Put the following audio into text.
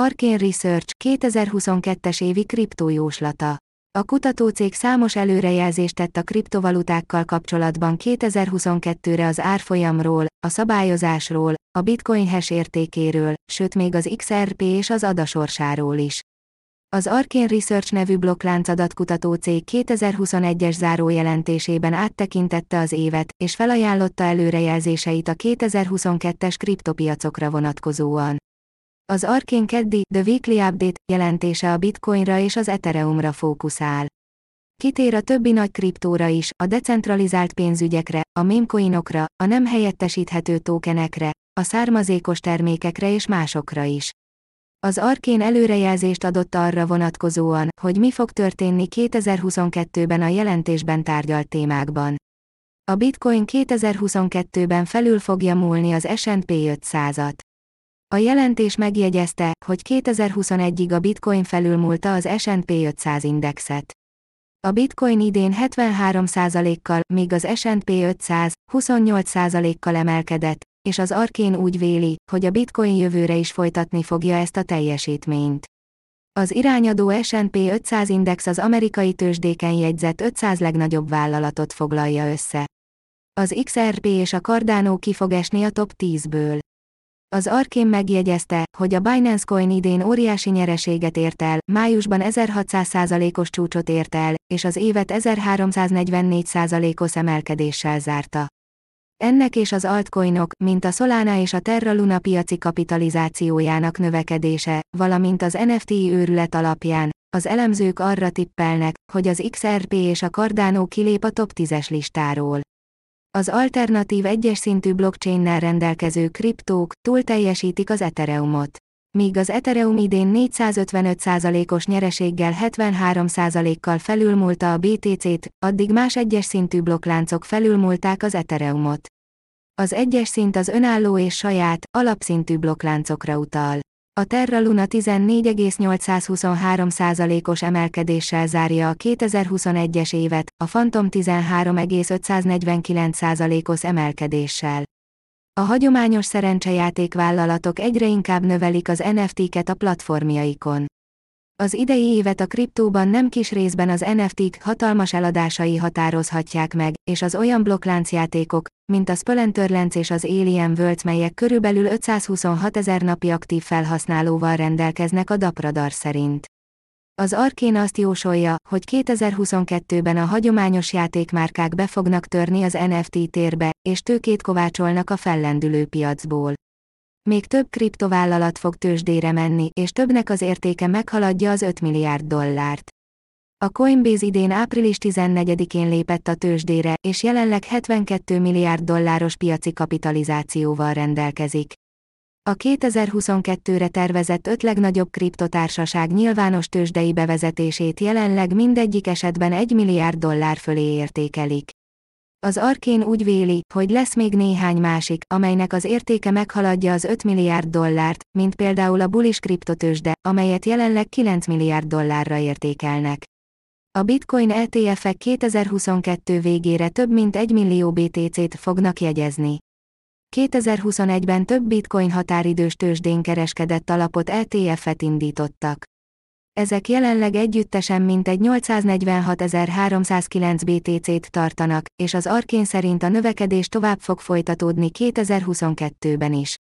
Arkane Research 2022-es évi kriptójóslata. A kutatócég számos előrejelzést tett a kriptovalutákkal kapcsolatban 2022-re az árfolyamról, a szabályozásról, a bitcoin hash értékéről, sőt még az XRP és az adasorsáról is. Az Arkane Research nevű blokklánc adatkutató cég 2021-es zárójelentésében áttekintette az évet, és felajánlotta előrejelzéseit a 2022-es kriptopiacokra vonatkozóan. Az Arkane keddi The Weekly Update jelentése a Bitcoinra és az Ethereumra fókuszál. Kitér a többi nagy kriptóra is, a decentralizált pénzügyekre, a mémcoinokra, a nem helyettesíthető tokenekre, a származékos termékekre és másokra is. Az Arkén előrejelzést adott arra vonatkozóan, hogy mi fog történni 2022-ben a jelentésben tárgyalt témákban. A Bitcoin 2022-ben felül fogja múlni az S&P 500-at. A jelentés megjegyezte, hogy 2021-ig a Bitcoin felülmúlta az S&P 500 indexet. A Bitcoin idén 73%-kal, míg az S&P 500 28%-kal emelkedett, és az Arkén úgy véli, hogy a Bitcoin jövőre is folytatni fogja ezt a teljesítményt. Az irányadó S&P 500 index az amerikai tőzsdéken jegyzett 500 legnagyobb vállalatot foglalja össze. Az XRP és a Cardano ki fog esni a top 10-ből. Az Arkém megjegyezte, hogy a Binance Coin idén óriási nyereséget ért el, májusban 1600%-os csúcsot ért el, és az évet 1344%-os emelkedéssel zárta. Ennek és az altcoinok, mint a Solana és a Terra Luna piaci kapitalizációjának növekedése, valamint az NFT őrület alapján, az elemzők arra tippelnek, hogy az XRP és a Cardano kilép a top 10-es listáról. Az alternatív egyes szintű blockchainnel rendelkező kriptók túl teljesítik az Ethereumot. Míg az Ethereum idén 455%-os nyereséggel 73%-kal felülmúlta a BTC-t, addig más egyes szintű blokkláncok felülmúlták az Ethereumot. Az egyes szint az önálló és saját, alapszintű blokkláncokra utal. A Terra Luna 14,823%-os emelkedéssel zárja a 2021-es évet, a Phantom 13,549%-os emelkedéssel. A hagyományos szerencsejáték vállalatok egyre inkább növelik az NFT-ket a platformjaikon. Az idei évet a kriptóban nem kis részben az NFT-k hatalmas eladásai határozhatják meg, és az olyan blokkláncjátékok, mint a Spelunterlance és az Alien World, melyek körülbelül 526 ezer napi aktív felhasználóval rendelkeznek a Dapradar szerint. Az Arkén azt jósolja, hogy 2022-ben a hagyományos játékmárkák be fognak törni az NFT térbe, és tőkét kovácsolnak a fellendülő piacból. Még több kriptovállalat fog tőzsdére menni, és többnek az értéke meghaladja az 5 milliárd dollárt. A Coinbase idén április 14-én lépett a tőzsdére, és jelenleg 72 milliárd dolláros piaci kapitalizációval rendelkezik. A 2022-re tervezett öt legnagyobb kriptotársaság nyilvános tőzsdei bevezetését jelenleg mindegyik esetben 1 milliárd dollár fölé értékelik. Az Arkén úgy véli, hogy lesz még néhány másik, amelynek az értéke meghaladja az 5 milliárd dollárt, mint például a Bullish kriptotősde, amelyet jelenleg 9 milliárd dollárra értékelnek. A Bitcoin ETF-ek 2022 végére több mint 1 millió BTC-t fognak jegyezni. 2021-ben több Bitcoin határidős tőzsdén kereskedett alapot ETF-et indítottak. Ezek jelenleg együttesen mintegy 846.309 BTC-t tartanak, és az Arkén szerint a növekedés tovább fog folytatódni 2022-ben is.